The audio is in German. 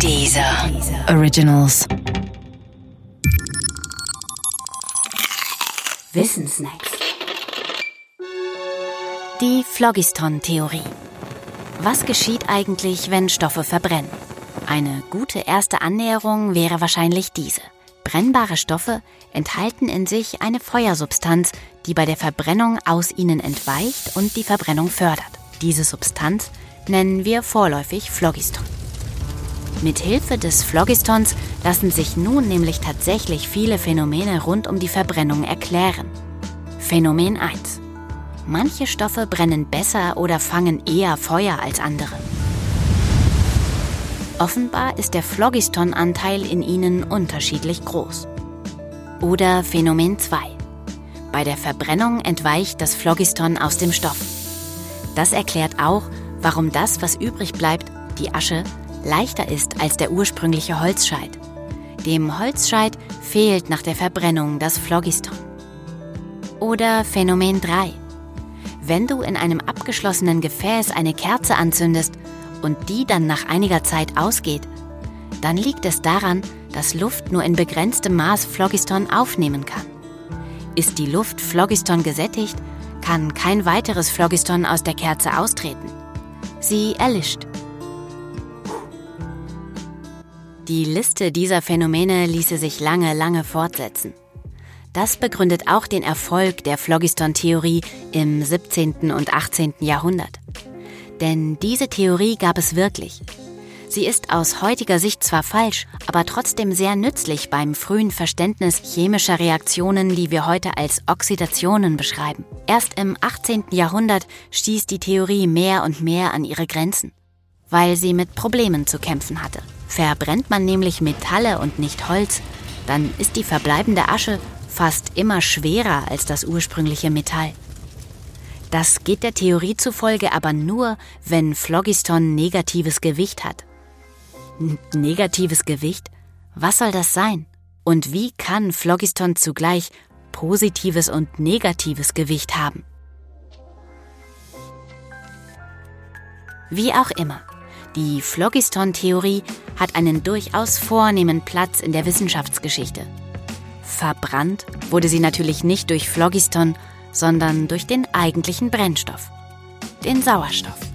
Dieser Originals. Wissensnacks. Die Phlogiston-Theorie. Was geschieht eigentlich, wenn Stoffe verbrennen? Eine gute erste Annäherung wäre wahrscheinlich diese. Brennbare Stoffe enthalten in sich eine Feuersubstanz, die bei der Verbrennung aus ihnen entweicht und die Verbrennung fördert. Diese Substanz nennen wir vorläufig Phlogiston. Mit Hilfe des Phlogistons lassen sich nun nämlich tatsächlich viele Phänomene rund um die Verbrennung erklären. Phänomen 1. Manche Stoffe brennen besser oder fangen eher Feuer als andere. Offenbar ist der Phlogiston-Anteil in ihnen unterschiedlich groß. Oder Phänomen 2. Bei der Verbrennung entweicht das Phlogiston aus dem Stoff. Das erklärt auch, warum das, was übrig bleibt, die Asche, leichter ist als der ursprüngliche Holzscheit. Dem Holzscheit fehlt nach der Verbrennung das Phlogiston. Oder Phänomen 3. Wenn du in einem abgeschlossenen Gefäß eine Kerze anzündest und die dann nach einiger Zeit ausgeht, dann liegt es daran, dass Luft nur in begrenztem Maß Phlogiston aufnehmen kann. Ist die Luft Phlogiston gesättigt, kann kein weiteres Phlogiston aus der Kerze austreten. Sie erlischt. Die Liste dieser Phänomene ließe sich lange, lange fortsetzen. Das begründet auch den Erfolg der Phlogiston-Theorie im 17. und 18. Jahrhundert. Denn diese Theorie gab es wirklich. Sie ist aus heutiger Sicht zwar falsch, aber trotzdem sehr nützlich beim frühen Verständnis chemischer Reaktionen, die wir heute als Oxidationen beschreiben. Erst im 18. Jahrhundert stieß die Theorie mehr und mehr an ihre Grenzen, weil sie mit Problemen zu kämpfen hatte. Verbrennt man nämlich Metalle und nicht Holz, dann ist die verbleibende Asche fast immer schwerer als das ursprüngliche Metall. Das geht der Theorie zufolge aber nur, wenn Phlogiston negatives Gewicht hat. Negatives Gewicht? Was soll das sein? Und wie kann Phlogiston zugleich positives und negatives Gewicht haben? Wie auch immer. Die Phlogiston-Theorie hat einen durchaus vornehmen Platz in der Wissenschaftsgeschichte. Verbrannt wurde sie natürlich nicht durch Phlogiston, sondern durch den eigentlichen Brennstoff, den Sauerstoff.